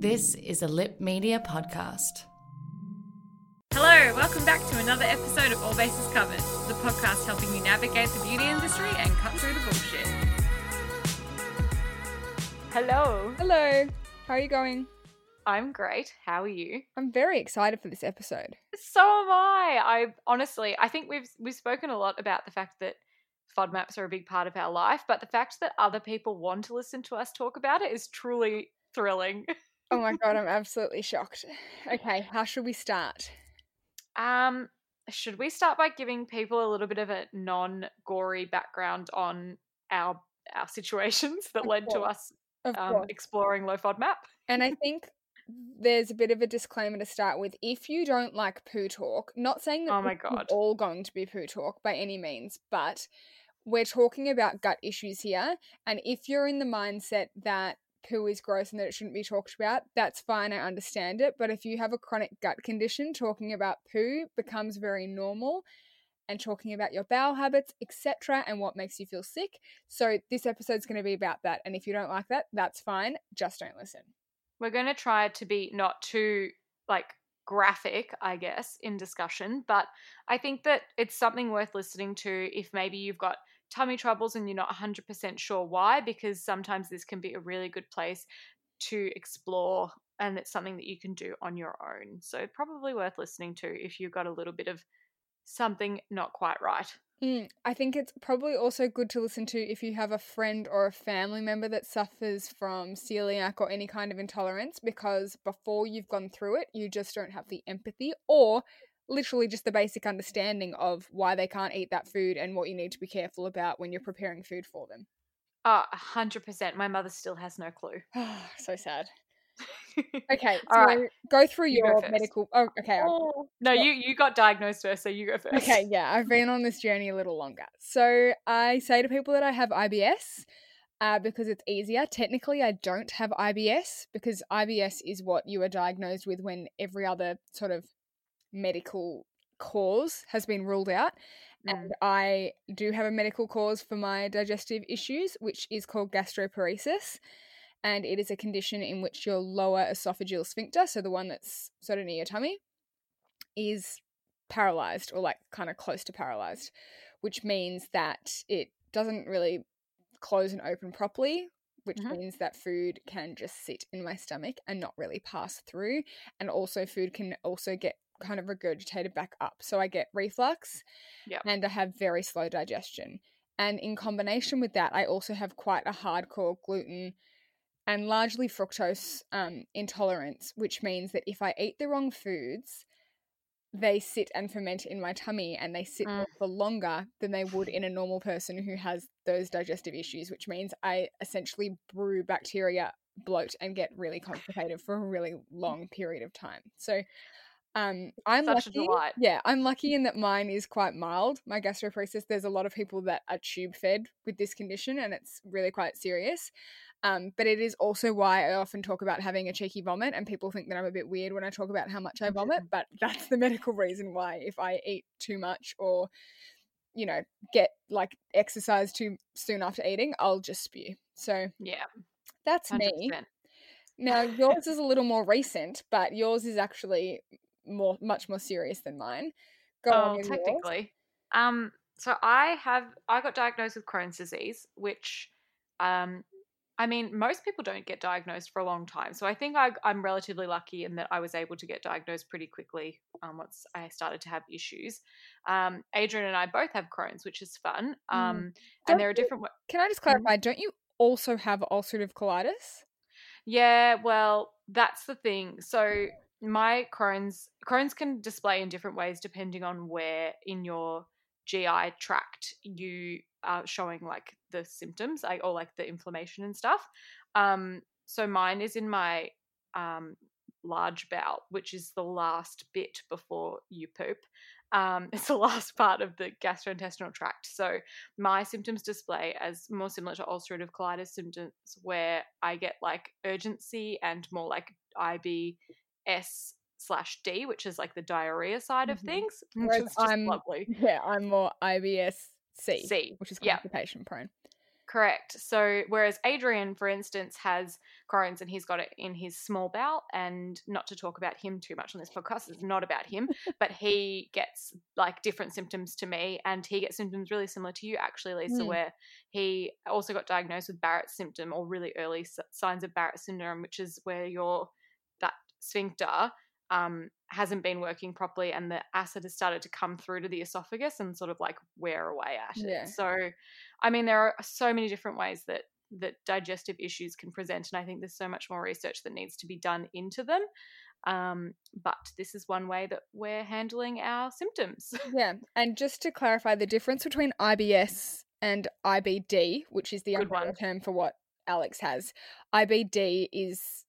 This is a Lip Media podcast. Hello, welcome back to another episode of All Bases Covered, the podcast helping you navigate the beauty industry and cut through the bullshit. Hello, Hello. How are you going? I'm great. How are you? I'm very excited for this episode. So am I. I honestly, I think we've we've spoken a lot about the fact that FODMAPs are a big part of our life, but the fact that other people want to listen to us talk about it is truly thrilling. Oh my god, I'm absolutely shocked. Okay, how should we start? Um, should we start by giving people a little bit of a non-gory background on our our situations that Of led to us um, exploring low FODMAP? And I think there's a bit of a disclaimer to start with. If you don't like poo talk, not saying that Oh my God. all going to be poo talk by any means, but we're talking about gut issues here. And if you're in the mindset that poo is gross and that it shouldn't be talked about, that's fine. I understand it. But if you have a chronic gut condition, talking about poo becomes very normal and talking about your bowel habits, etc., and what makes you feel sick. So this episode's going to be about that. And if you don't like that, that's fine. Just don't listen. We're going to try to be not too like graphic, I guess, in discussion, but I think that it's something worth listening to if maybe you've got tummy troubles and you're not 100% sure why, because sometimes this can be a really good place to explore and it's something that you can do on your own. So, probably worth listening to if you've got a little bit of something not quite right. Mm, I think it's probably also good to listen to if you have a friend or a family member that suffers from celiac or any kind of intolerance, because before you've gone through it, you just don't have the empathy or literally just the basic understanding of why they can't eat that food and what you need to be careful about when you're preparing food for them. Oh, 100%. My mother still has no clue. so sad. Okay, so All right. go through You your first. medical. Oh, okay. I'll- no, you, you got diagnosed first, so you go first. Okay, yeah, I've been on this journey a little longer. So I say to people that I have IBS uh, because it's easier. Technically, I don't have IBS because IBS is what you are diagnosed with when every other sort of medical cause has been ruled out. Mm. And I do have a medical cause for my digestive issues, which is called gastroparesis. And it is a condition in which your lower esophageal sphincter, so the one that's sort of near your tummy, is paralyzed or like kind of close to paralyzed, which means that it doesn't really close and open properly, which Mhm. means that food can just sit in my stomach and not really pass through. And also, food can also get kind of regurgitated back up. So I get reflux Yep. and I have very slow digestion. And in combination with that, I also have quite a hardcore gluten and largely fructose um, intolerance, which means that if I eat the wrong foods, they sit and ferment in my tummy and they sit Mm. for longer than they would in a normal person who has those digestive issues, which means I essentially brew bacteria, bloat, and get really constipated for a really long period of time. So um, I'm Such lucky. Yeah, I'm lucky in that mine is quite mild. My gastroparesis, there's a lot of people that are tube fed with this condition and it's really quite serious. Um, but it is also why I often talk about having a cheeky vomit, and people think that I'm a bit weird when I talk about how much I vomit. But that's the medical reason why if I eat too much or, you know, get like exercise too soon after eating, I'll just spew. So Yeah, that's 100%. me. Now yours is a little more recent, but yours is actually more much more serious than mine. Go on Oh, with yours. technically. Um, so I have I got diagnosed with Crohn's disease, which um I mean, most people don't get diagnosed for a long time. So I think I, I'm relatively lucky in that I was able to get diagnosed pretty quickly um, once I started to have issues. Um, Adrian and I both have Crohn's, which is fun. Mm. Um, and there are different. wa- Can I just Mhm. clarify? Don't you also have ulcerative colitis? Yeah, well, that's the thing. So my Crohn's Crohn's can display in different ways depending on where in your GI tract you are showing like the symptoms, like or like the inflammation and stuff. Um, so mine is in my um large bowel, which is the last bit before you poop. Um, it's the last part of the gastrointestinal tract. So my symptoms display as more similar to ulcerative colitis symptoms, where I get like urgency and more like IBS slash D, which is like the diarrhea side of Mhm. things, which Whereas is just I'm- lovely. Yeah, I'm more IBS C, C, which is yeah. constipation prone. Correct. So, whereas Adrian, for instance, has Crohn's and he's got it in his small bowel, and not to talk about him too much on this podcast, it's not about him, but he gets like different symptoms to me, and he gets symptoms really similar to you, actually, Lisa, Mm. where he also got diagnosed with Barrett's symptom or really early signs of Barrett syndrome, which is where your that sphincter um, hasn't been working properly and the acid has started to come through to the esophagus and sort of like wear away at it. Yeah. So, I mean, there are so many different ways that that digestive issues can present, and I think there's so much more research that needs to be done into them. Um, but this is one way that we're handling our symptoms. Yeah, and just to clarify, the difference between IBS and IBD, which is the umbrella one. term for what Alex has, IBD is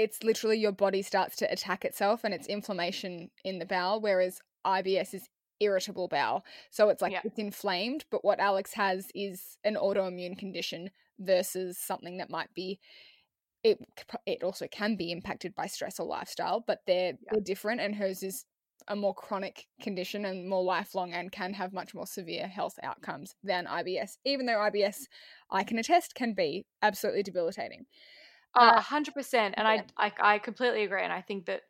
it's literally your body starts to attack itself and it's inflammation in the bowel, whereas IBS is irritable bowel. So it's like Yeah. it's inflamed, but what Alex has is an autoimmune condition versus something that might be it it also can be impacted by stress or lifestyle, but they're Yeah. they're different and hers is a more chronic condition and more lifelong and can have much more severe health outcomes than IBS, even though IBS I can attest can be absolutely debilitating. Uh, Uh, hundred percent, and yeah. I, I I completely agree, and I think that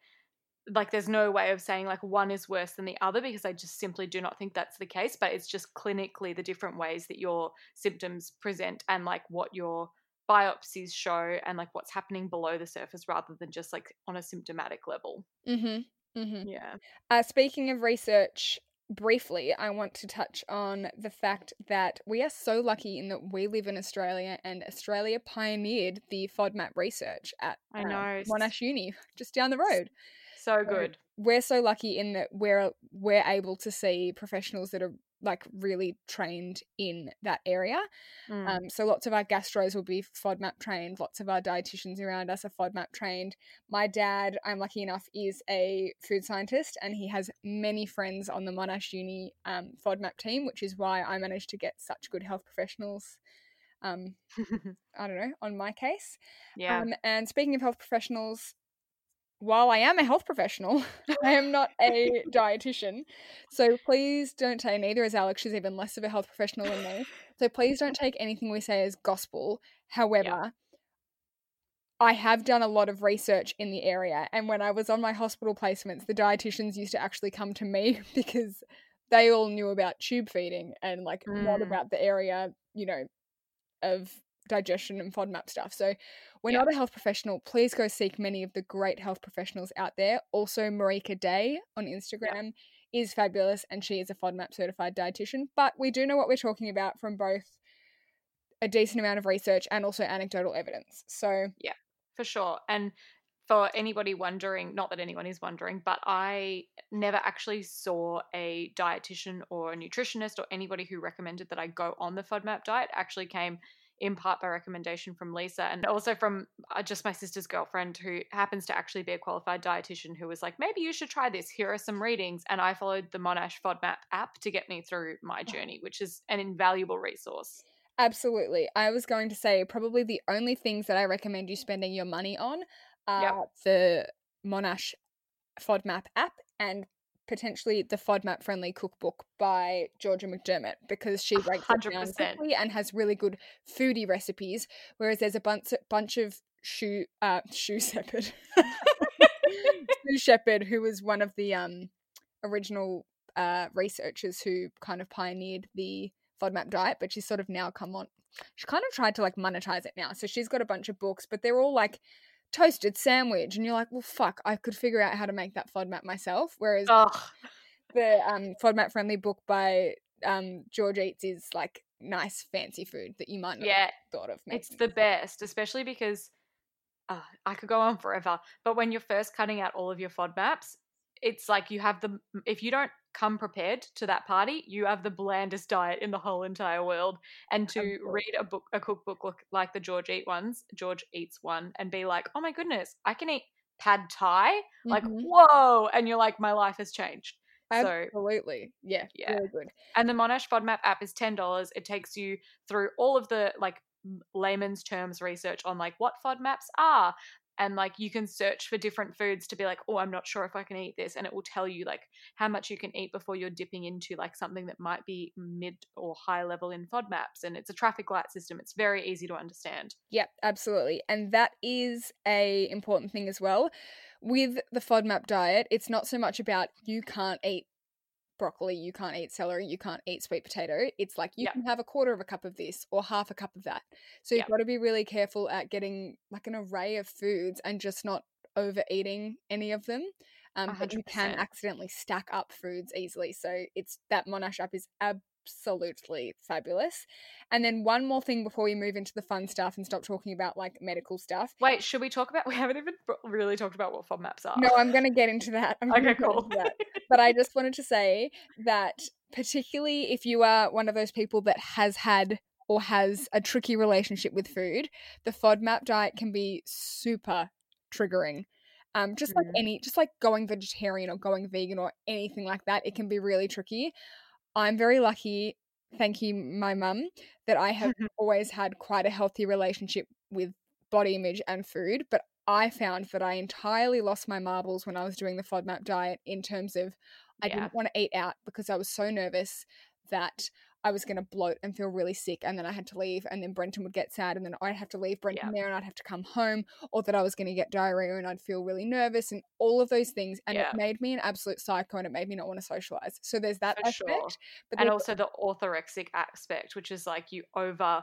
like there's no way of saying like one is worse than the other because I just simply do not think that's the case. But it's just clinically the different ways that your symptoms present and like what your biopsies show and like what's happening below the surface rather than just like on a symptomatic level. Mhm. Mhm. Yeah. Uh, speaking of research, briefly, I want to touch on the fact that we are so lucky in that we live in Australia, and Australia pioneered the FODMAP research at I um, know. Monash Uni, just down the road. So So good. We're so lucky in that we're we're able to see professionals that are like really trained in that area. Mm. Um, so lots of our gastros will be FODMAP trained. Lots of our dietitians around us are FODMAP trained. My dad, I'm lucky enough, is a food scientist, and he has many friends on the Monash Uni um, FODMAP team, which is why I managed to get such good health professionals. Um, I don't know on my case. yeah. Um, and speaking of health professionals, while I am a health professional, I am not a dietitian. So please don't take, neither is Alex, she's even less of a health professional than me. So please don't take anything we say as gospel. However, I have done a lot of research in the area. And when I was on my hospital placements, the dietitians used to actually come to me because they all knew about tube feeding and like not Mm. about the area, you know, of digestion and FODMAP stuff. So we're Yeah. not a health professional. Please go seek many of the great health professionals out there. Also, Marika Day on Instagram is fabulous and she is a FODMAP certified dietitian. But we do know what we're talking about from both a decent amount of research and also anecdotal evidence. So yeah, for sure. And for anybody wondering, not that anyone is wondering, but I never actually saw a dietitian or a nutritionist or anybody who recommended that I go on the FODMAP diet. Actually came in part by recommendation from Lisa and also from uh, just my sister's girlfriend who happens to actually be a qualified dietitian who was like, maybe you should try this. Here are some readings. And I followed the Monash FODMAP app to get me through my journey, which is an invaluable resource. Absolutely. I was going to say probably the only things that I recommend you spending your money on are the Monash FODMAP app and potentially the FODMAP friendly cookbook by Georgia McDermott because she breaks it down 100%. quickly and has really good foodie recipes. Whereas there's a bunch bunch of shoe uh shoe shepherd Sue Shepherd, who was one of the um original uh researchers who kind of pioneered the FODMAP diet, but she's sort of now come on. She kind of tried to like monetize it now. So she's got a bunch of books, but they're all like toasted sandwich, and you're like, well, fuck, I could figure out how to make that FODMAP myself. Whereas Ugh. the um FODMAP friendly book by um George Eats is like nice fancy food that you might not Yeah, have thought of. It's the best, especially because uh, I could go on forever. But when you're first cutting out all of your FODMAPs, it's like you have the if you don't come prepared to that party, you have the blandest diet in the whole entire world. And to Absolutely. read a book, a cookbook look like the George Eat ones, George Eats one, and be like, oh my goodness, I can eat pad thai. Like Mhm. whoa, and you're like, my life has changed. So Absolutely. Yeah. Yeah. Really good. and the Monash FODMAP app is ten dollars. It takes you through all of the like layman's terms research on like what FODMAPs are, and like you can search for different foods to be like oh i'm not sure if i can eat this and it will tell you like how much you can eat before you're dipping into like something that might be mid or high level in fodmaps and it's a traffic light system it's very easy to understand Yep, absolutely. And that is a important thing as well. With the FODMAP diet, it's not so much about you can't eat broccoli, you can't eat celery, you can't eat sweet potato. It's like you Yep. can have a quarter of a cup of this or half a cup of that. So you've Yep. got to be really careful at getting like an array of foods and just not overeating any of them. Um, but you can 100%. accidentally stack up foods easily. So it's that Monash app is absolutely fabulous. And then one more thing before we move into the fun stuff and stop talking about like medical stuff. wait should we talk about we haven't even really talked about what fodmaps are No, I'm going to get into that. I'm okay cool that. But I just wanted to say that, particularly if you are one of those people that has had or has a tricky relationship with food, the FODMAP diet can be super triggering. Um, just like Mm. any, just like going vegetarian or going vegan or anything like that, it can be really tricky. I'm very lucky, thank you, my mum, that I have always had quite a healthy relationship with body image and food. But I found that I entirely lost my marbles when I was doing the FODMAP diet in terms of I Yeah. didn't want to eat out because I was so nervous that I was going to bloat and feel really sick, and then I had to leave, and then Brenton would get sad, and then I'd have to leave Brenton Yeah. there, and I'd have to come home, or that I was going to get diarrhea and I'd feel really nervous, and all of those things, and Yeah. it made me an absolute psycho, and it made me not want to socialize. So there's that For aspect, sure. but and also the orthorexic aspect which is like you over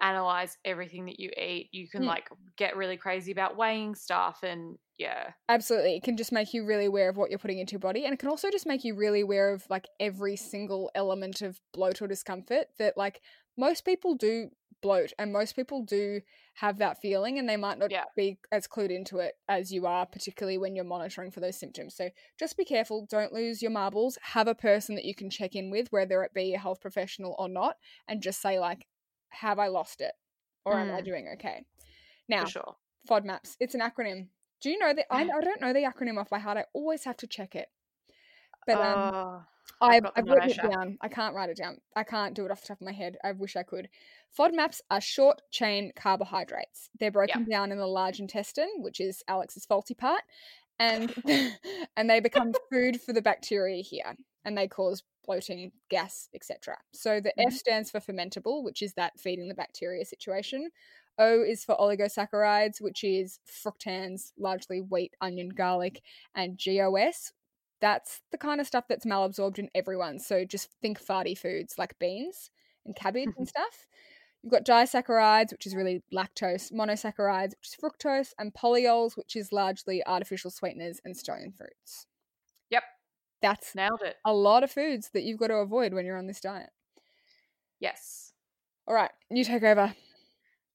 analyze everything that you eat you can Mm. like get really crazy about weighing stuff and yeah Absolutely. It can just make you really aware of what you're putting into your body. And it can also just make you really aware of like every single element of bloat or discomfort that like most people do bloat and most people do have that feeling and they might not Yeah. be as clued into it as you are, particularly when you're monitoring for those symptoms. So just be careful. Don't lose your marbles. Have a person that you can check in with, whether it be a health professional or not, and just say like, have I lost it? Or am I Mm. doing okay? Now, for sure FODMAPs. It's an acronym. Do you know that? I, I don't know the acronym off by heart. I always have to check it. But um, Oh, I've, the I've written it down. I can't write it down. I can't do it off the top of my head. I wish I could. FODMAPs are short chain carbohydrates. They're broken down in the large intestine, which is Alex's faulty part, and and they become food for the bacteria here, and they cause bloating, gas, etc. So the F Mhm. stands for fermentable, which is that feeding the bacteria situation. O is for oligosaccharides, which is fructans, largely wheat, onion, garlic, and GOS. That's the kind of stuff that's malabsorbed in everyone. So just think farty foods like beans and cabbage and stuff. You've got disaccharides, which is really lactose, monosaccharides, which is fructose, and polyols, which is largely artificial sweeteners and stone fruits. Yep. That's nailed it a lot of foods that you've got to avoid when you're on this diet. yes All right, you take over.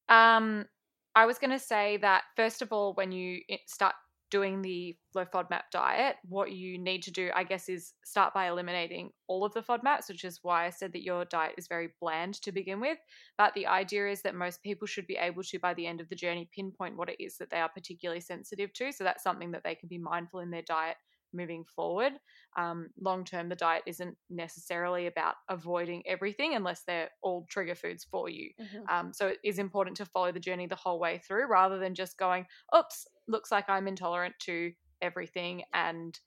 um i was going to say that first of all when you start doing the low FODMAP diet, what you need to do, I guess, is start by eliminating all of the FODMAPs, which is why I said that your diet is very bland to begin with. But the idea is that most people should be able to, by the end of the journey, pinpoint what it is that they are particularly sensitive to. So that's something that they can be mindful in their diet moving forward. Um, long term, the diet isn't necessarily about avoiding everything unless they're all trigger foods for you. Um, so it is important to follow the journey the whole way through rather than just going, oops, looks like I'm intolerant to everything and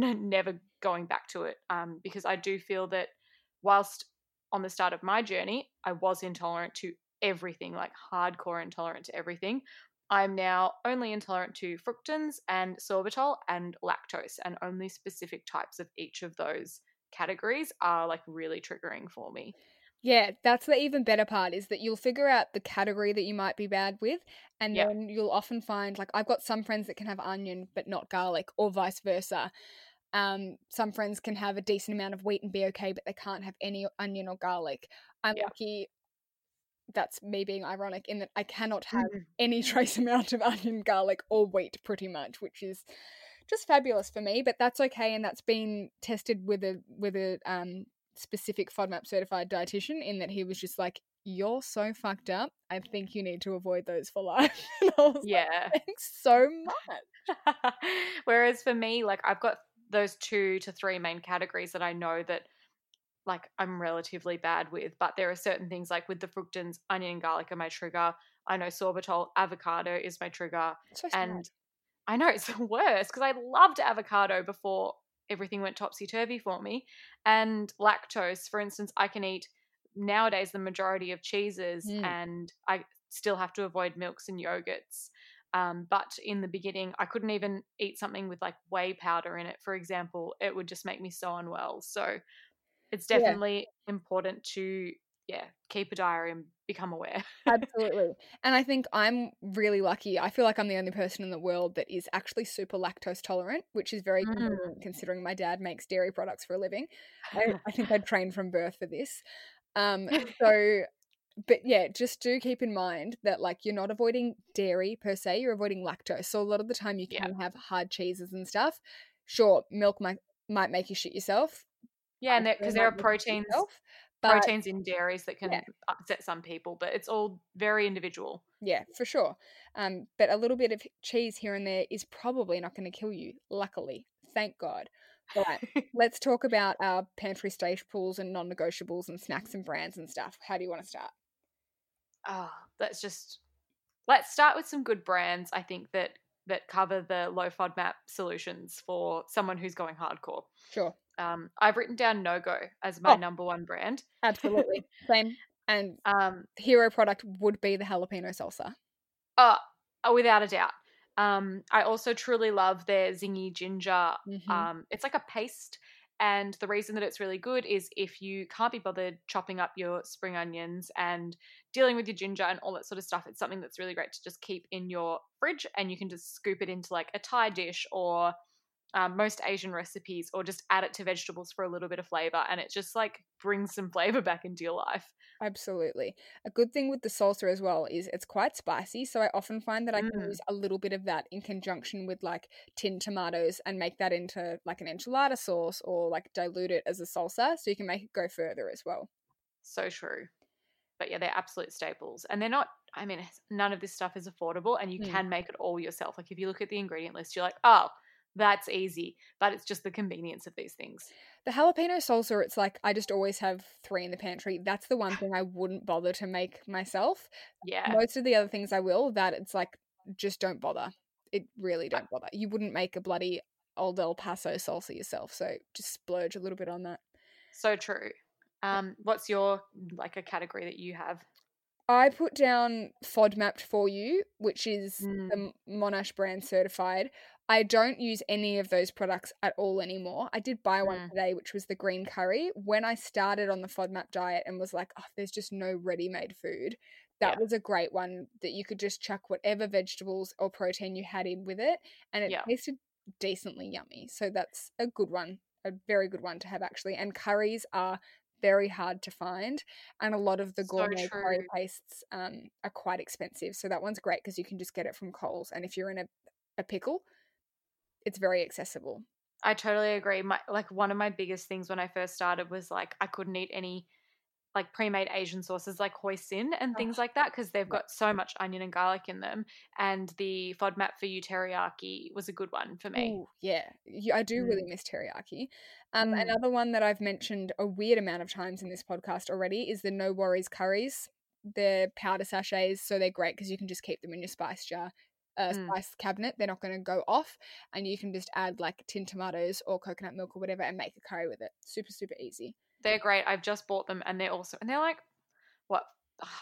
n- never going back to it. Um, because I do feel that whilst on the start of my journey, I was intolerant to everything, like hardcore intolerant to everything. I'm now only intolerant to fructans and sorbitol and lactose, and only specific types of each of those categories are like really triggering for me. Yeah, that's the even better part is that you'll figure out the category that you might be bad with, and then you'll often find like I've got some friends that can have onion but not garlic, or vice versa. Um, some friends can have a decent amount of wheat and be okay, but they can't have any onion or garlic. I'm Yeah. lucky. That's me being ironic in that I cannot have Mhm. any trace amount of onion, garlic, or wheat, pretty much, which is just fabulous for me. But that's okay, and that's been tested with a with a um specific FODMAP certified dietitian in that he was just like, "You're so fucked up. I think you need to avoid those for life." and I was Yeah. like, "Thanks so much." Whereas for me, like I've got those two to three main categories that I know that like I'm relatively bad with, but there are certain things like with the fructans, onion and garlic are my trigger. I know sorbitol, avocado is my trigger. So. And I know it's the worst because I loved avocado before everything went topsy turvy for me. And lactose, for instance, I can eat nowadays the majority of cheeses Mm. and I still have to avoid milks and yogurts. Um, but in the beginning, I couldn't even eat something with like whey powder in it, for example. It would just make me so unwell. So it's Yeah. definitely important to, yeah, keep a diary and become aware. Absolutely. And I think I'm really lucky. I feel like I'm the only person in the world that is actually super lactose tolerant, which is very Mm. considering my dad makes dairy products for a living. I, I think I trained from birth for this. Um, so, but yeah, just do keep in mind that like you're not avoiding dairy per se, you're avoiding lactose. So a lot of the time you Yeah. can have hard cheeses and stuff. Sure, milk might might make you shit yourself. Yeah, and because there are might make you shit proteins yourself, but proteins in dairies that can yeah. upset some people, but it's all very individual. Yeah, for sure. Um, but a little bit of cheese here and there is probably not going to kill you. Luckily, thank God. Right, let's talk about our pantry stage pools and non-negotiables and snacks and brands and stuff. How do you want to start? oh, let's just let's start with some good brands. I think that that cover the low FODMAP solutions for someone who's going hardcore. Sure, Um, I've written down No Go as my Oh. number one brand. absolutely same. And Um, hero product would be the jalapeno salsa. uh, without a doubt. Um, I also truly love their zingy ginger. Mhm. Um, it's like a paste, and the reason that it's really good is if you can't be bothered chopping up your spring onions and dealing with your ginger and all that sort of stuff, it's something that's really great to just keep in your fridge, and you can just scoop it into like a Thai dish or um, most Asian recipes, or just add it to vegetables for a little bit of flavor, and it just like brings some flavor back into your life. Absolutely. A good thing with the salsa as well is it's quite spicy, so I often find that I can Mm. use a little bit of that in conjunction with like tinned tomatoes and make that into like an enchilada sauce or like dilute it as a salsa so you can make it go further as well. So true. But yeah, they're absolute staples. And they're not, I mean, none of this stuff is affordable and you Mm. can make it all yourself. Like if you look at the ingredient list, you're like, oh, that's easy. But it's just the convenience of these things. The jalapeno salsa, it's like I just always have three in the pantry. That's the one thing I wouldn't bother to make myself. Yeah. Most of the other things I will, that it's like just don't bother. It really don't bother. You wouldn't make a bloody old El Paso salsa yourself, so just splurge a little bit on that. So true. Um, what's your like a category that you have? I put down FODMAPPED for you, which is Mm. the Monash brand certified. I don't use any of those products at all anymore. I did buy one Mm. today, which was the green curry. When I started on the FODMAP diet and was like, oh, there's just no ready made food, that Yeah. was a great one that you could just chuck whatever vegetables or protein you had in with it, and it Yeah. tasted decently yummy. So that's a good one, a very good one to have actually. And curries are very hard to find, and a lot of the So gourmet curry pastes um, are quite expensive. So that one's great because you can just get it from Coles, and if you're in a, a pickle, it's very accessible. I totally agree. My like one of my biggest things when I first started was like I couldn't eat any like pre-made Asian sauces like hoisin and things like that because they've got so much onion and garlic in them. And the FODMAP for you teriyaki was a good one for me. Ooh, yeah, I do really Mm. miss teriyaki. Um, Mm. Another one that I've mentioned a weird amount of times in this podcast already is the No Worries curries. They're powder sachets, so they're great because you can just keep them in your spice jar, uh, Mm. spice cabinet. They're not going to go off, and you can just add like tin tomatoes or coconut milk or whatever and make a curry with it. Super, super easy. They're great. I've just bought them and they're also and they're like what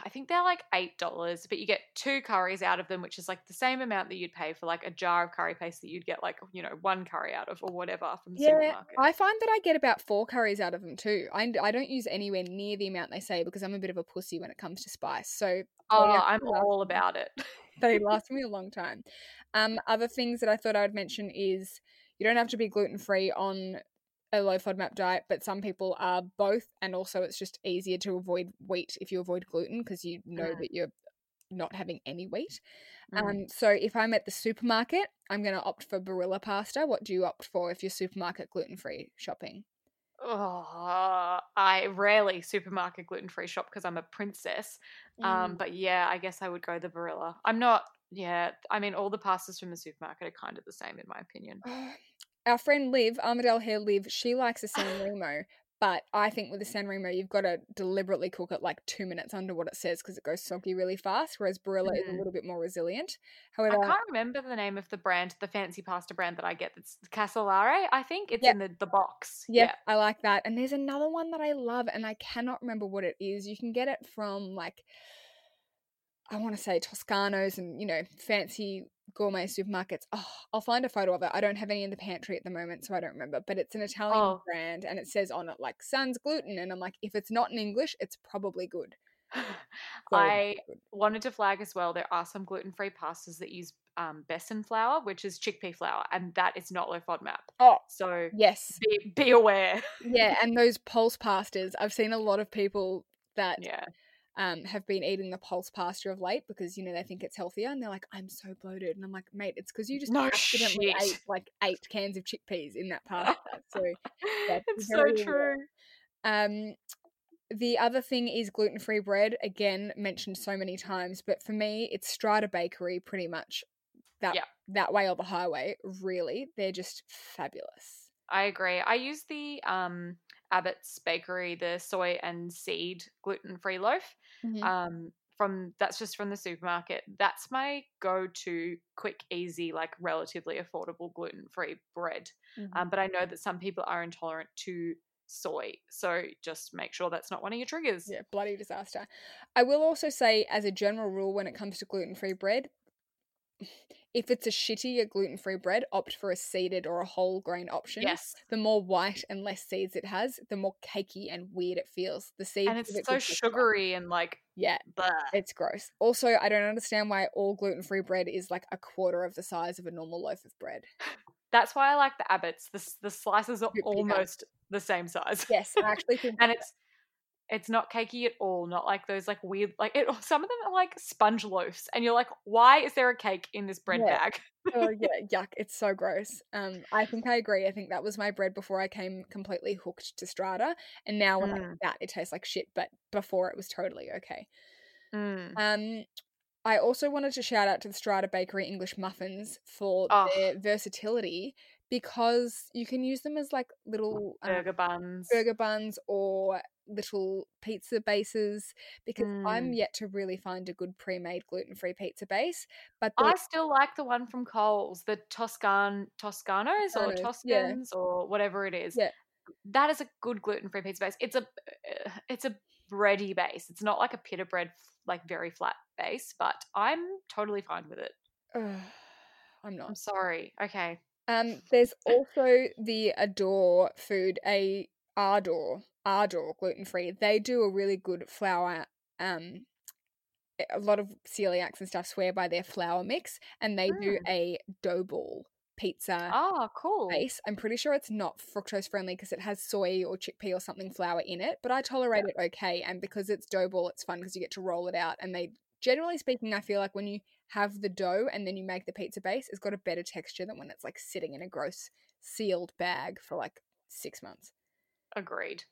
I think they're like eight dollars, but you get two curries out of them, which is like the same amount that you'd pay for like a jar of curry paste that you'd get like you know one curry out of or whatever from the Yeah, supermarket. I find that I get about four curries out of them too. I, I don't use anywhere near the amount they say because I'm a bit of a pussy when it comes to spice. So oh, they I'm all about it. they last me a long time. Um, other things that I thought I would mention is you don't have to be gluten free on a low FODMAP diet, but some people are both, and also it's just easier to avoid wheat if you avoid gluten because you know Mm. that you're not having any wheat. Mm. Um, so if I'm at the supermarket, I'm going to opt for Barilla pasta. What do you opt for if you're supermarket gluten free shopping? Oh, I rarely supermarket gluten free shop because I'm a princess. Um, Mm. but yeah, I guess I would go the Barilla. I'm not. Yeah, I mean, all the pastas from the supermarket are kind of the same in my opinion. Our friend Liv, Armadale Hair Liv, she likes a San Remo, But I think with the San Remo, you've got to deliberately cook it like two minutes under what it says because it goes soggy really fast. Whereas Barilla is a Mm. little bit more resilient. However, I can't remember the name of the brand, the fancy pasta brand that I get. That's Casalare, I think. It's Yep. in the, the box. Yep, I like that. And there's another one that I love, and I cannot remember what it is. You can get it from like I want to say Toscanos and you know fancy gourmet supermarkets. Oh, I'll find a photo of it. I don't have any in the pantry at the moment, so I don't remember. But it's an Italian Oh. brand, and it says on it like sans gluten, and I'm like, if it's not in English, it's probably good. So I good. wanted to flag as well there are some gluten free pastas that use um, besan flour, which is chickpea flour, and that is not low FODMAP. Oh So yes, be, be aware. yeah, and those pulse pastas. I've seen a lot of people that yeah. Um, have been eating the pulse pasta of late because you know they think it's healthier and they're like, I'm so bloated, and I'm like, mate, it's because you just No accidentally shit. ate like eight cans of chickpeas in that pasta. so that's it's so true. Um, the other thing is gluten free bread. Again, mentioned so many times, but for me, it's Strata Bakery pretty much that Yeah. that way or the highway. Really, they're just fabulous. I agree. I use the um, Abbott's Bakery, the soy and seed gluten free loaf. Mhm. Um, from that's just from the supermarket. That's my go-to, quick, easy, like relatively affordable gluten-free bread. Mhm. Um, but I know that some people are intolerant to soy, so just make sure that's not one of your triggers. Yeah, bloody disaster. I will also say, as a general rule, when it comes to gluten free bread, if it's a shittier gluten free bread, opt for a seeded or a whole grain option. Yes, The more white and less seeds it has, the more cakey and weird it feels. The seeds and it's it so sugary and like, Yeah, bleh. it's gross. Also, I don't understand why all gluten free bread is like a quarter of the size of a normal loaf of bread. That's why I like the Abbott's. The the slices are almost the same size. Yes, I actually think and it's it's not cakey at all. Not like those like weird like it. Some of them are like sponge loaves, and you're like, why is there a cake in this bread Yeah. bag? oh yeah, yuck! It's so gross. Um, I think I agree. I think that was my bread before I came completely hooked to Strata, and now when I Mm. eat that, it tastes like shit. But before it was totally okay. Mm. Um, I also wanted to shout out to the Strata Bakery English muffins for Oh. their versatility because you can use them as like little um, Burger buns. burger buns or little pizza bases because I'm Mm. yet to really find a good pre-made gluten-free pizza base. But I still like the one from Coles, the Toscan Toscanos or Toscanos, yeah. Toscans or whatever it is. Yeah. That is a good gluten-free pizza base. It's a uh, it's a bready base. It's not like a pita bread like very flat base, but I'm totally fine with it. I'm not. I'm sorry. Okay. Um, there's also the Adore food, a Ardor, Ardor gluten-free. They do a really good flour. Um, a lot of celiacs and stuff swear by their flour mix, and they do Mm. a dough ball pizza. Oh, cool. base. I'm pretty sure it's not fructose friendly because it has soy or chickpea or something flour in it, but I tolerate it okay. And because it's dough ball, it's fun because you get to roll it out. And they, generally speaking, I feel like when you have the dough and then you make the pizza base, it's got a better texture than when it's like sitting in a gross sealed bag for like six months. Agreed.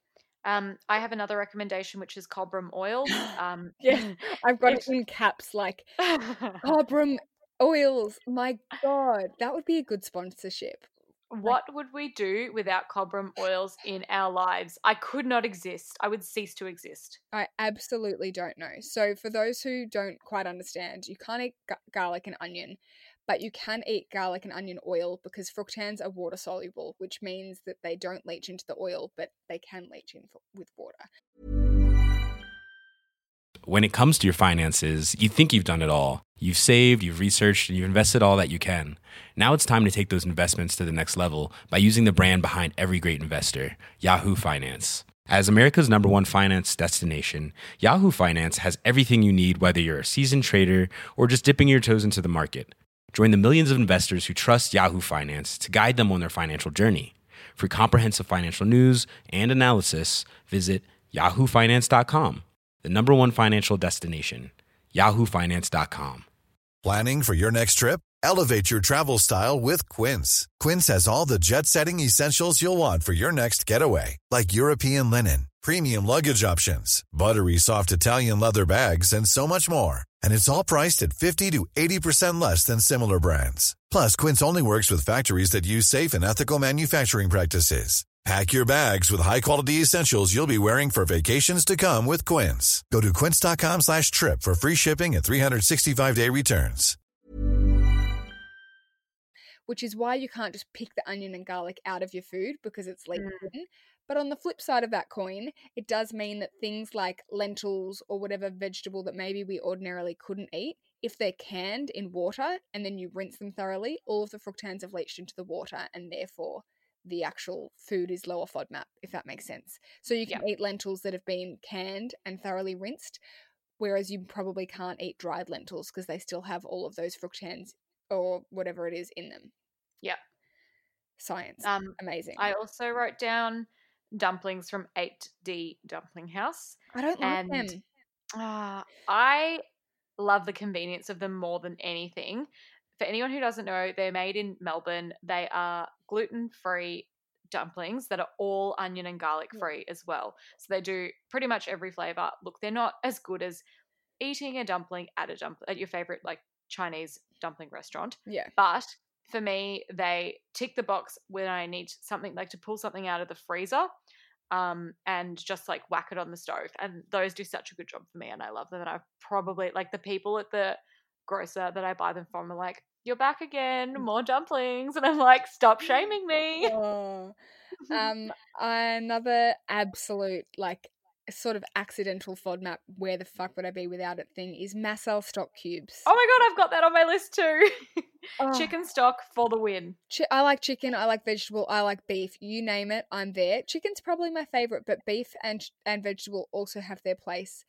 Um, I have another recommendation, which is Cobram oil. Um, Yeah. I've got it in caps like Cobram oils. My God, that would be a good sponsorship. what would we do without Cobram oils in our lives? I could not exist. I would cease to exist. I absolutely don't know. So, for those who don't quite understand, you can't eat ga- garlic and onion, but you can eat garlic and onion oil because fructans are water soluble, which means that they don't leach into the oil, but they can leach in f- with water. When it comes to your finances, you think you've done it all. You've saved, you've researched, and you've invested all that you can. Now it's time to take those investments to the next level by using the brand behind every great investor, Yahoo Finance. As America's number one finance destination, Yahoo Finance has everything you need, whether you're a seasoned trader or just dipping your toes into the market. Join the millions of investors who trust Yahoo Finance to guide them on their financial journey. For comprehensive financial news and analysis, visit yahoofinance.com, the number one financial destination, yahoofinance.com. Planning for your next trip? Elevate your travel style with Quince. Quince has all the jet setting essentials you'll want for your next getaway, like European linen, premium luggage options, buttery soft Italian leather bags, and so much more. And it's all priced at 50 to 80% less than similar brands. Plus, Quince only works with factories that use safe and ethical manufacturing practices. Pack your bags with high-quality essentials you'll be wearing for vacations to come with Quince. Go to quince.com slash trip for free shipping and 365-day returns. which is why you can't just pick the onion and garlic out of your food because it's leaf Mm. But on the flip side of that coin, it does mean that things like lentils or whatever vegetable that maybe we ordinarily couldn't eat, if they're canned in water and then you rinse them thoroughly, all of the fructans have leached into the water and therefore the actual food is lower FODMAP, if that makes sense. So you can eat lentils that have been canned and thoroughly rinsed, whereas you probably can't eat dried lentils because they still have all of those fructans or whatever it is in them. Yeah. Science. Um, Amazing. I also wrote down dumplings from 8D Dumpling House. I don't like them. Ah, I love the convenience of them more than anything. For anyone who doesn't know, they're made in Melbourne. They are gluten free dumplings that are all onion and garlic free as well. So they do pretty much every flavor. Look, they're not as good as eating a dumpling at a dump at your favorite like Chinese dumpling restaurant, Yeah. but for me, they tick the box when I need something like to pull something out of the freezer um, and just like whack it on the stove. And those do such a good job for me, and I love them. And I've probably like the people at the grocer that I buy them from are like, "You're back again, more dumplings," and I'm like, "Stop shaming me." Oh. um, another absolute like sort of accidental FODMAP. Where the fuck would I be without it? Thing is Massel stock cubes. Oh my god, I've got that on my list too. Oh, Chicken stock for the win. I like chicken. I like vegetable. I like beef. You name it, I'm there. Chicken's probably my favorite, but beef and and vegetable also have their place.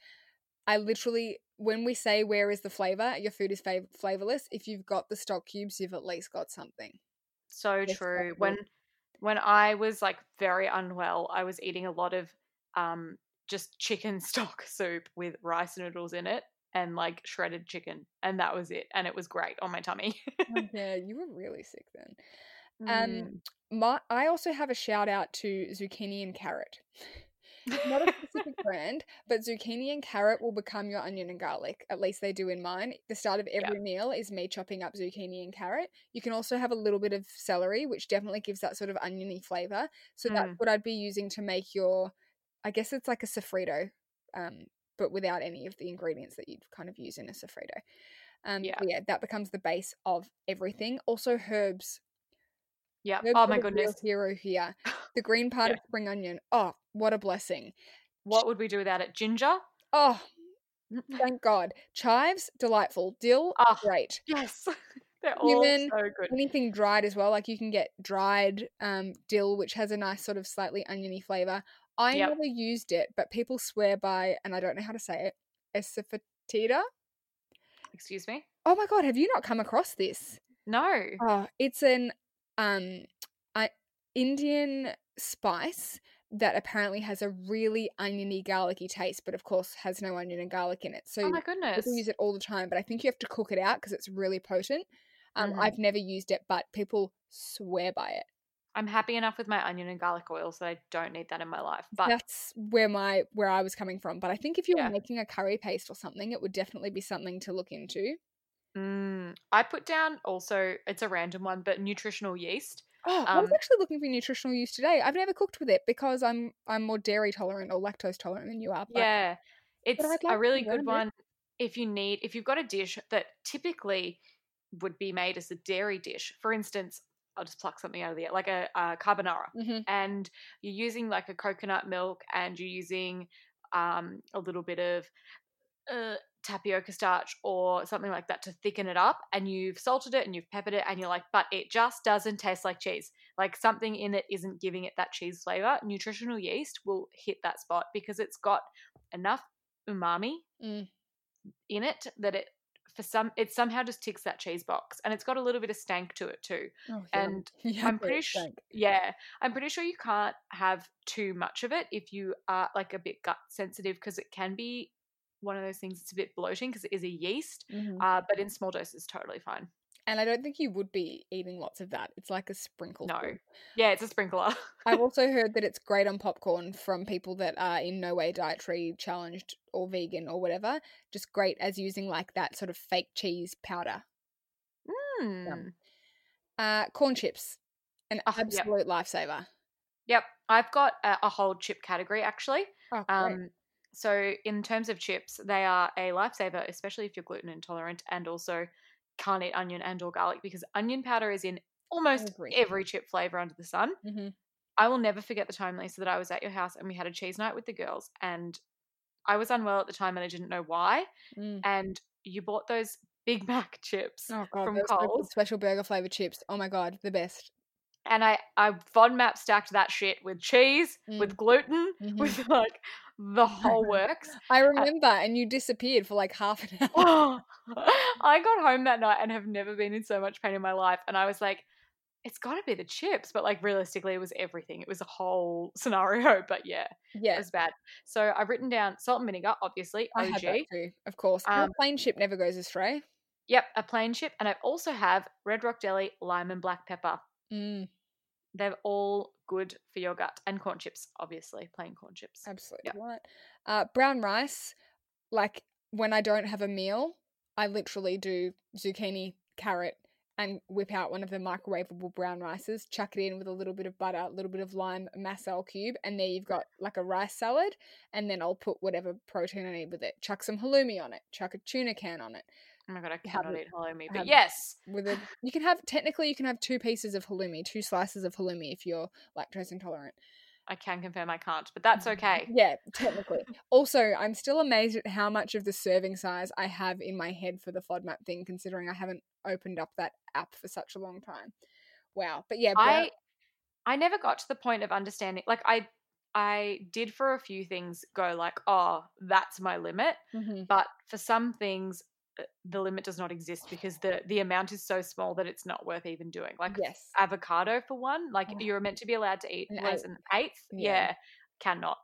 I literally, when we say where is the flavor, your food is fav- flavorless. If you've got the stock cubes, you've at least got something. So true. When when I was like very unwell, I was eating a lot of um just chicken stock soup with rice noodles in it and like shredded chicken and that was it and it was great on my tummy. Oh, yeah, you were really sick then. Mm. Um, my I also have a shout out to zucchini and carrot. Not a specific brand, but zucchini and carrot will become your onion and garlic. At least they do in mine. The start of every meal is me chopping up zucchini and carrot. You can also have a little bit of celery, which definitely gives that sort of oniony flavor. So that's Mm. what I'd be using to make your, I guess it's like a sofrito, um, but without any of the ingredients that you'd kind of use in a sofrito. Um, Yeah. yeah. that becomes the base of everything. Also herbs. yeah. Herbs Oh my goodness. hero here. The green part Yeah. of spring onion. Oh, what a blessing. What would we do without it? Ginger? Oh, thank God. Chives, delightful. Dill, Ah, great. yes. They're all Cumin, so good. Anything dried as well. Like you can get dried um, dill, which has a nice sort of slightly oniony flavor. I Yep. never used it, but people swear by, and I don't know how to say it, esophatida. Excuse me? Oh my God, have you not come across this? No. Oh, it's an um, I, Indian spice that apparently has a really oniony, garlicky taste, but of course has no onion and garlic in it. So Oh my goodness. people use it all the time, but I think you have to cook it out because it's really potent. Um, Mhm. I've never used it, but people swear by it. I'm happy enough with my onion and garlic oil, so I don't need that in my life. But That's where my where I was coming from. But I think if you Yeah. were making a curry paste or something, it would definitely be something to look into. mm, I put down also, it's a random one, but nutritional yeast. Oh, I was Um, actually looking for nutritional yeast today. I've never cooked with it because I'm I'm more dairy tolerant or lactose tolerant than you are. But Yeah. It's I'd a really good one if you need, if you've got a dish that typically would be made as a dairy dish. For instance, I'll just pluck something out of the air, like a, a carbonara. Mhm. and you're using like a coconut milk and you're using um, a little bit of uh, tapioca starch or something like that to thicken it up and you've salted it and you've peppered it and you're like but it just doesn't taste like cheese like something in it isn't giving it that cheese flavor nutritional yeast will hit that spot because it's got enough umami Mm. in it that it for some it somehow just ticks that cheese box and it's got a little bit of stank to it too Oh, yum. and Yeah, I'm pretty sure, yeah, I'm pretty sure you can't have too much of it if you are like a bit gut sensitive because it can be one of those things. It's a bit bloating because it is a yeast, Mhm. uh, but in small doses, totally fine. And I don't think you would be eating lots of that. It's like a sprinkle. No, yeah, it's a sprinkler. I've also heard that it's great on popcorn from people that are in no way dietary challenged or vegan or whatever. Just great as using like that sort of fake cheese powder. Hmm. Uh, corn chips, an Oh, yep. absolute lifesaver. Yep, I've got a, a whole chip category actually. Oh, great. Um, so in terms of chips, they are a lifesaver, especially if you're gluten intolerant, and also can't eat onion and or garlic because onion powder is in almost every chip flavor under the sun. Mhm. I will never forget the time, Lisa, that I was at your house and we had a cheese night with the girls, and I was unwell at the time and I didn't know why. Mm. And you bought those Big Mac chips Oh god, from Coles, special burger flavored chips. Oh my god, the best. and I I FODMAP stacked that shit with cheese, with gluten, Mhm. with like the whole works. I remember, and you disappeared for like half an hour. Oh, I got home that night and have never been in so much pain in my life. And I was like, it's got to be the chips. But like realistically, it was everything. It was a whole scenario. But yeah, yeah, it was bad. So I've written down salt and vinegar, obviously, I had OG. that too, of course. Um, a plain chip never goes astray. Yep, a plain chip. And I also have Red Rock Deli, lime and black pepper. Mm, They're all good for your gut. And corn chips, obviously, plain corn chips. absolutely right. Uh, brown rice, like when I don't have a meal, I literally do zucchini, carrot, and whip out one of the microwavable brown rices, chuck it in with a little bit of butter, a little bit of lime, a Massel cube, and there you've got like a rice salad. And then I'll put whatever protein I need with it. Chuck some halloumi on it, chuck a tuna can on it. Oh my God, I cannot eat halloumi. But yes, With a, you can have technically you can have two pieces of halloumi, two slices of halloumi if you're lactose intolerant. I can confirm I can't. But that's okay. Yeah, technically. also, I'm still amazed at how much of the serving size I have in my head for the FODMAP thing, considering I haven't opened up that app for such a long time. Wow. But yeah, I I never got to the point of understanding like I I did for a few things go like, oh, that's my limit. Mhm. But for some things the limit does not exist because the the amount is so small that it's not worth even doing. Like yes. avocado for one, like Oh. you're meant to be allowed to eat An is eighth. an eighth? Yeah. Yeah. Cannot.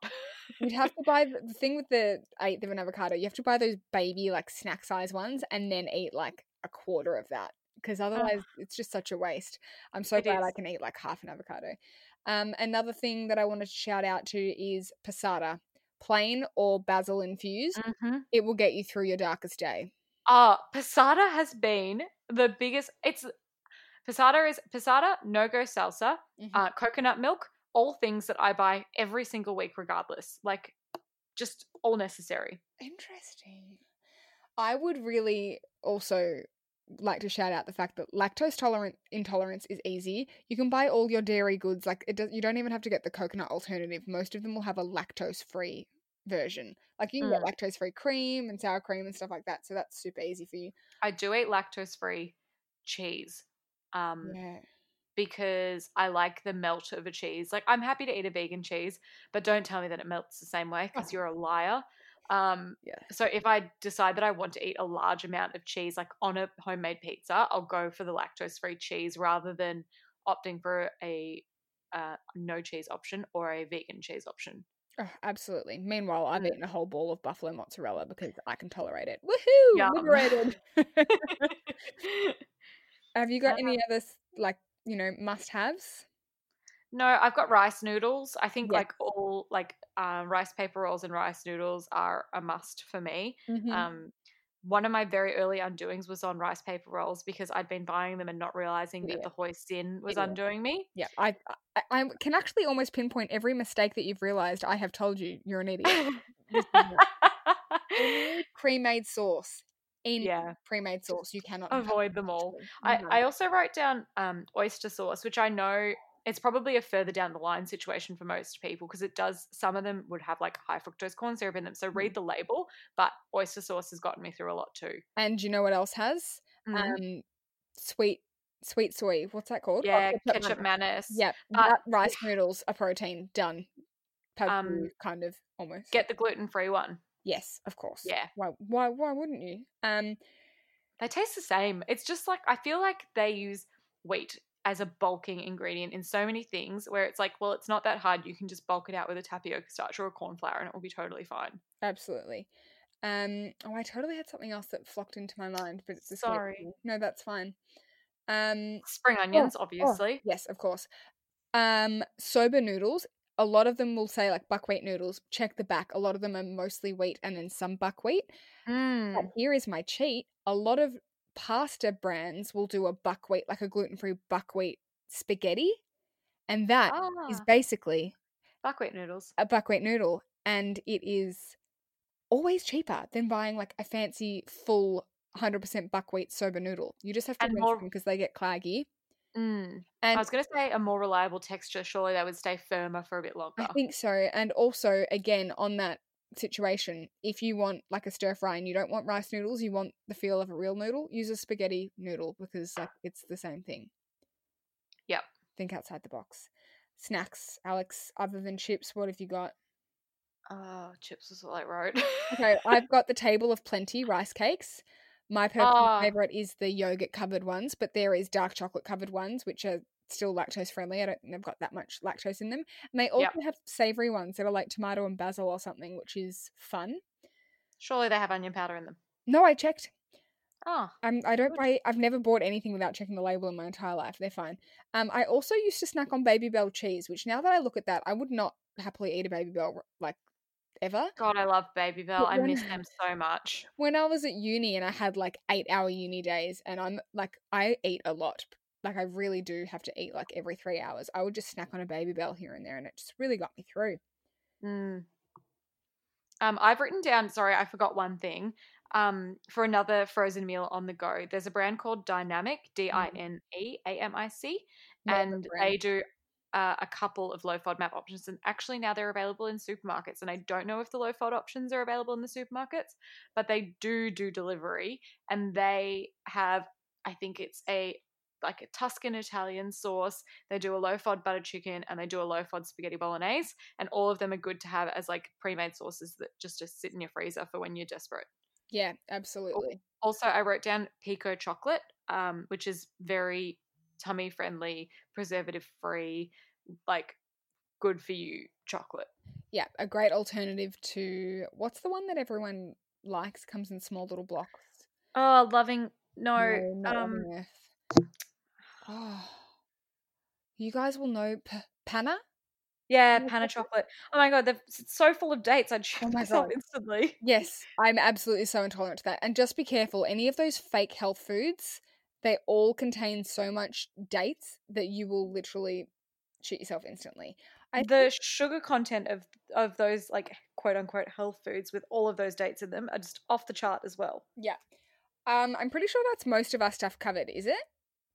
You'd have to buy the the thing with the eighth of an avocado. You have to buy those baby like snack size ones and then eat like a quarter of that because otherwise it's just such a waste. I'm so It glad I can eat like half an avocado. Um, another thing that I wanted to shout out to is passata, plain or basil infused. mm-hmm. It will get you through your darkest day. Uh, Passata has been the biggest. It's Passata is Passata, no go salsa, Mhm. uh, coconut milk, all things that I buy every single week, regardless. Like, just all necessary. Interesting. I would really also like to shout out the fact that lactose tolerant intolerance is easy. You can buy all your dairy goods like it does, you don't even have to get the coconut alternative. Most of them will have a lactose free version. Like you can get lactose free cream and sour cream and stuff like that. So that's super easy for you. I do eat lactose free cheese. Um, Yeah. because I like the melt of a cheese. Like I'm happy to eat a vegan cheese, but don't tell me that it melts the same way because Oh. you're a liar. Um, Yeah. so if I decide that I want to eat a large amount of cheese, like on a homemade pizza, I'll go for the lactose-free cheese rather than opting for a uh, no cheese option or a vegan cheese option. Oh, absolutely. Meanwhile, I've eaten a whole ball of buffalo mozzarella because I can tolerate it. Woohoo! Yum. Liberated. Have you got Um, any other like, you know, must-haves? no, I've got rice noodles. I think Yeah. like all like uh, rice paper rolls and rice noodles are a must for me. Mhm. Um, one of my very early undoings was on rice paper rolls because I'd been buying them and not realizing that Idiot. the hoisin was Idiot. undoing me. Yeah, I, I I can actually almost pinpoint every mistake that you've realized. I have told you you're an idiot. This is not- Any pre-made sauce, any yeah, pre-made sauce, you cannot avoid them all. I. I also wrote down um, oyster sauce, which I know it's probably a further down the line situation for most people because it does. Some of them would have like high fructose corn syrup in them, so Mm. read the label. But oyster sauce has gotten me through a lot too. and you know what else has? Mhm. Um, sweet sweet soy. What's that called? Oh, yeah, kecap manis. Yeah, rice noodles are protein. Done. Um, kind of almost. Get the gluten free one. yes, of course. Yeah. Why? Why? Why wouldn't you? Um. They taste the same. It's just like I feel like they use wheat as a bulking ingredient in so many things where it's like, well, it's not that hard. You can just bulk it out with a tapioca starch or a corn flour and it will be totally fine. Absolutely. Um. Oh, I totally had something else that flocked into my mind, but it's Sorry. No, that's fine. Um. Spring onions, oh, obviously. Yes, of course. Um, soba noodles. A lot of them will say like buckwheat noodles. Check the back. A lot of them are mostly wheat and then some buckwheat. Mm. But here is my cheat. A lot of pasta brands will do a buckwheat, like a gluten free buckwheat spaghetti. And that is Ah, basically buckwheat noodles. a buckwheat noodle and it is always cheaper than buying like a fancy full 100% buckwheat soba noodle. You just have to And rinse more- them because they get claggy. Mm. And I was going to say a more reliable texture. Surely they would stay firmer for a bit longer. I think so. And also, again, on that situation, if you want like a stir fry and you don't want rice noodles, you want the feel of a real noodle, use a spaghetti noodle because like it's the same thing. Yep. Think outside the box. Snacks, Alex, other than chips, what have you got? Oh, chips was all I wrote. Okay, I've got the table of plenty rice cakes. My personal Ah. favorite is the yogurt covered ones, but there is dark chocolate covered ones, which are still lactose friendly. I don't think they've got that much lactose in them. And they also have savory ones that are like tomato and basil or something, which is fun. Surely they have onion powder in them. No, I checked. Oh, I'm, I don't buy. I've never bought anything without checking the label in my entire life. They're fine. Um, I also used to snack on Babybel cheese, which now that I look at that, I would not happily eat a Babybel like ever. God, I love Babybel. I when- miss them so much. when I was at uni and I had like eight hour uni days, and I'm like, I eat a lot. Like, I really do have to eat like every three hours. I would just snack on a Babybel here and there, and it just really got me through. Mm. Um, I've written down. Sorry, I forgot one thing. Um, for another frozen meal on the go, there's a brand called Dineamic, D I N E A M I C, and they do uh, a couple of low FODMAP options. And actually, now they're available in supermarkets. And I don't know if the low FOD options are available in the supermarkets, but they do do delivery, and they have. I think it's a like a Tuscan Italian sauce. They do a low FOD butter chicken and they do a low FOD spaghetti bolognese. And all of them are good to have as like pre made sauces that just to sit in your freezer for when you're desperate. Yeah, absolutely. Also, I wrote down pico chocolate, um, which is very tummy friendly, preservative free, like good for you chocolate. Yeah, a great alternative to what's the one that everyone likes? Comes in small little blocks. Oh, loving no, not um. Oh, you guys will know P- Pana. yeah, Pana Pana chocolate? Oh my god, they're it's so full of dates. I'd shit Oh my myself God. instantly. Yes, I'm absolutely so intolerant to that. And just be careful, any of those fake health foods, they all contain so much dates that you will literally shit yourself instantly. I the sugar content of of those like quote unquote health foods with all of those dates in them are just off the chart as well. yeah. Um, I'm pretty sure that's most of our stuff covered, is it?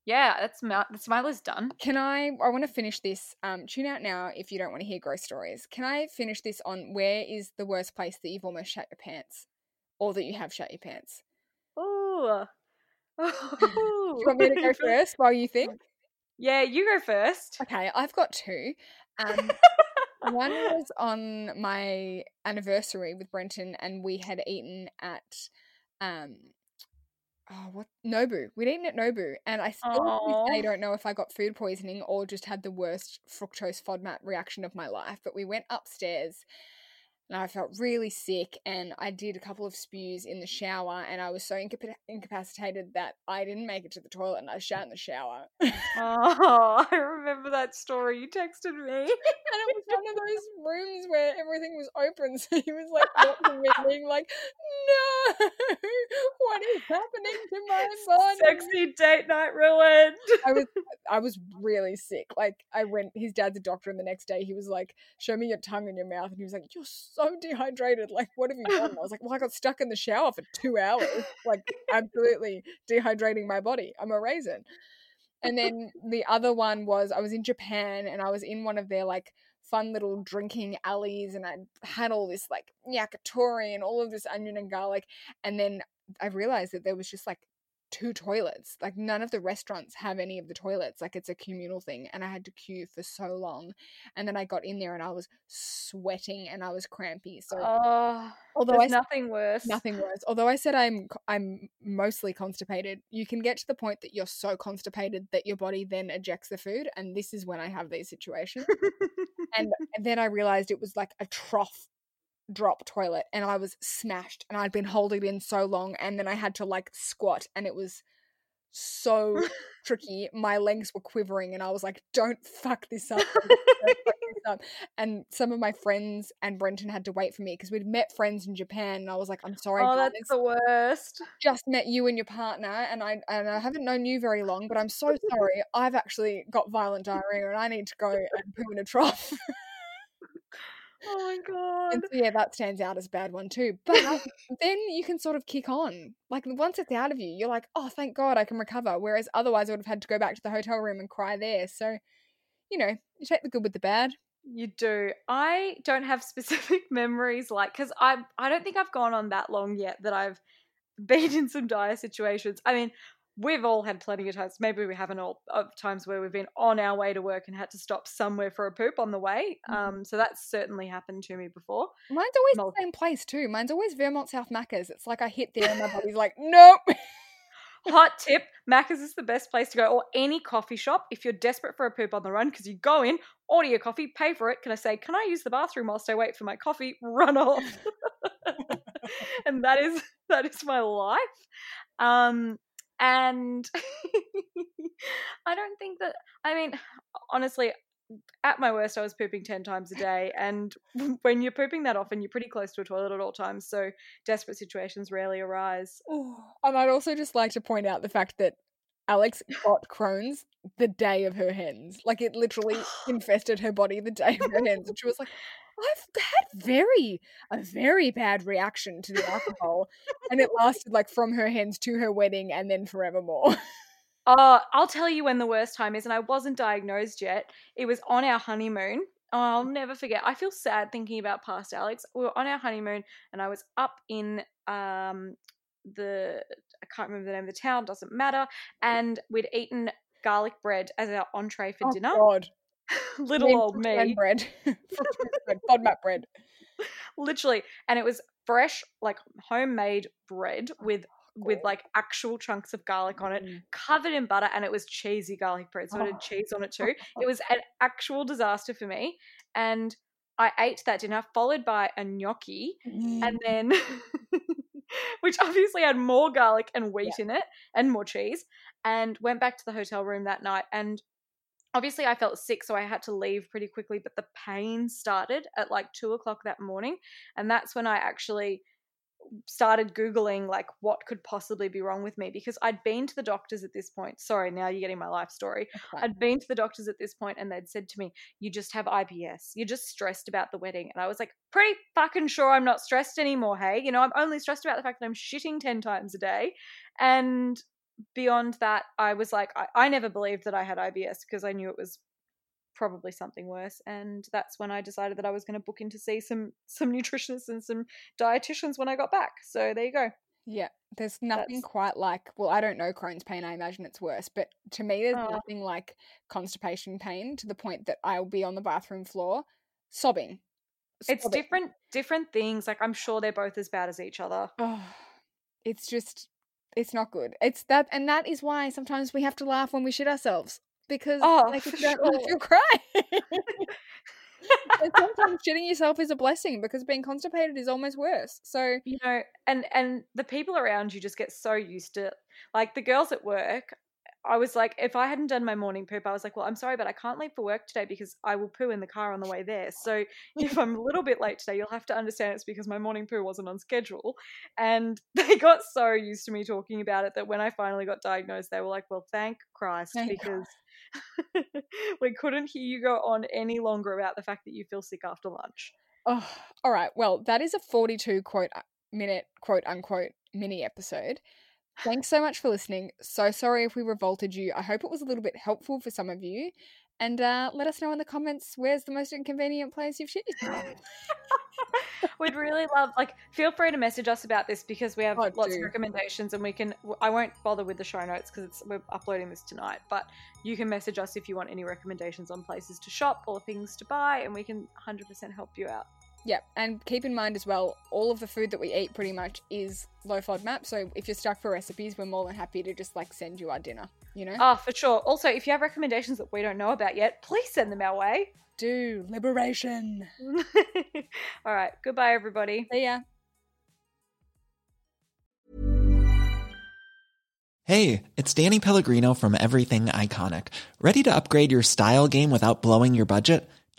Yeah, that's my that's my list done. Can I? I want to finish this. Um, tune out now if you don't want to hear gross stories. Can I finish this on where is the worst place that you've almost shat your pants, or that you have shat your pants? Ooh. Do you want me to go first while you think? Yeah, you go first. Okay, I've got two. Um, one was on my anniversary with Brenton, and we had eaten at um, oh what Nobu. We'd eaten at Nobu, and I still to this day don't know if I got food poisoning or just had the worst fructose FODMAP reaction of my life. But we went upstairs. And I felt really sick, and I did a couple of spews in the shower, and I was so incapa- incapacitated that I didn't make it to the toilet, and I shat in the shower. Oh, I remember that story. You texted me. And it was one of those rooms where everything was open. So he was like watching me being like, No, what is happening to my body? Sexy date night ruined. I was I was really sick. Like I went his dad's a doctor and the next day he was like, Show me your tongue and your mouth and he was like, You're so dehydrated. Like, what have you done? And I was like, Well, I got stuck in the shower for two hours. Like absolutely dehydrating my body. I'm a raisin. And then the other one was I was in Japan and I was in one of their like fun little drinking alleys and I had all this like yakitori and all of this onion and garlic. And then I realized that there was just like two toilets. Like none of the restaurants have any of the toilets. Like it's a communal thing. And I had to queue for so long. And then I got in there and I was sweating and I was crampy. So Oh, although I nothing worse. Nothing worse. Although I said I'm I'm mostly constipated, you can get to the point that you're so constipated that your body then ejects the food, and this is when I have these situations. and, and then I realized it was like a trough drop toilet, and I was smashed, and I'd been holding it in so long, and then I had to like squat, and it was so tricky. My legs were quivering, and I was like, "Don't fuck this up." Don't fuck this up. And some of my friends and Brenton had to wait for me because we'd met friends in Japan, and I was like, "I'm sorry, oh, that's the worst. just met you and your partner, and I and I haven't known you very long, but I'm so sorry. I've actually got violent diarrhea, and I need to go and poo in a trough." Oh my god. And so, yeah, that stands out as a bad one too. But um, then you can sort of kick on. Like once it's out of you, you're like, oh, thank God I can recover. Whereas otherwise, I would have had to go back to the hotel room and cry there. So, you know, you take the good with the bad. You do. I don't have specific memories like because I I don't think I've gone on that long yet that I've been in some dire situations. I mean, we've all had plenty of times. Maybe we haven't all of times where we've been on our way to work and had to stop somewhere for a poop on the way. Mhm. Um, so that's certainly happened to me before. Mine's always Mul- the same place too. Mine's always Vermont South Macca's. It's like I hit there and my body's like, nope. Hot tip: Macca's is the best place to go, or any coffee shop if you're desperate for a poop on the run. Because you go in, order your coffee, pay for it. Can I say, can I use the bathroom whilst I wait for my coffee? Run off. and that is that is my life. Um, and I don't think that. I mean, honestly, at my worst, I was pooping ten times a day, and when you're pooping that often, you're pretty close to a toilet at all times. So desperate situations rarely arise. and I'd also just like to point out the fact that Alex got Crohn's the day of her hens. Like it literally infested her body the day of her hens. And she was like, I've had very, a very bad reaction to the alcohol. and it lasted like from her hands to her wedding and then forevermore. Oh, I'll tell you when the worst time is, and I wasn't diagnosed yet. It was on our honeymoon. Oh, I'll never forget. I feel sad thinking about past Alex. We were on our honeymoon, and I was up in um the I can't remember the name of the town. Doesn't matter. And we'd eaten garlic bread as our entree for Oh, dinner. God. Little old me, bread. Fruit and bread. FODMAP bread. literally, and it was fresh, like homemade bread with with like actual chunks of garlic on it. Mm. covered in butter and it was cheesy garlic bread. So it Oh. had cheese on it too. It was an actual disaster for me. And I ate that dinner, followed by a gnocchi, Mm. and then which obviously had more garlic and wheat in it and more cheese. And went back to the hotel room that night and obviously I felt sick, so I had to leave pretty quickly, but the pain started at like two o'clock that morning. And that's when I actually started googling like what could possibly be wrong with me because I'd been to the doctors at this point. Sorry, now you're getting my life story. Okay. I'd been to the doctors at this point and they'd said to me, "You just have IBS. You're just stressed about the wedding." And I was like, "Pretty fucking sure I'm not stressed anymore, hey? You know, I'm only stressed about the fact that I'm shitting 10 times a day." And beyond that, I was like, I, I never believed that I had IBS because I knew it was probably something worse and that's when I decided that I was going to book in to see some some nutritionists and some dietitians when I got back. So there you go. Yeah, there's nothing That's- quite like, well, I don't know Crohn's pain. I imagine it's worse. But to me, there's Oh. nothing like constipation pain to the point that I'll be on the bathroom floor sobbing. It's different different things. Like I'm sure they're both as bad as each other. Oh, it's just, it's not good. It's that, and that is why sometimes we have to laugh when we shit ourselves because, Oh, like, if you don't laugh, you'll cry. sometimes shitting yourself is a blessing because being constipated is almost worse. So, you know and and the people around you just get so used to like the girls at work i was like if i hadn't done my morning poop i was like well i'm sorry but i can't leave for work today because i will poo in the car on the way there so if i'm a little bit late today you'll have to understand it's because my morning poo wasn't on schedule and they got so used to me talking about it that when i finally got diagnosed they were like well thank christ Thank because we couldn't hear you go on any longer about the fact that you feel sick after lunch Oh, all right. Well, that is a 42 quote uh, minute quote unquote mini episode. Thanks so much for listening. So sorry if we revolted you. I hope it was a little bit helpful for some of you. And uh, let us know in the comments where's the most inconvenient place you've shit yourself. We'd really love, like, feel free to message us about this because we have Oh, lots do. of recommendations, and we can. I won't bother with the show notes because we're uploading this tonight. But you can message us if you want any recommendations on places to shop or things to buy, and we can 100% help you out. Yep. And keep in mind as well, all of the food that we eat pretty much is low FODMAP. So if you're stuck for recipes, we're more than happy to just like send you our dinner, you know? Oh, for sure. Also, if you have recommendations that we don't know about yet, please send them our way. Do liberation. All right. Goodbye, everybody. See ya. Hey, it's Danny Pellegrino from Everything Iconic. Ready to upgrade your style game without blowing your budget?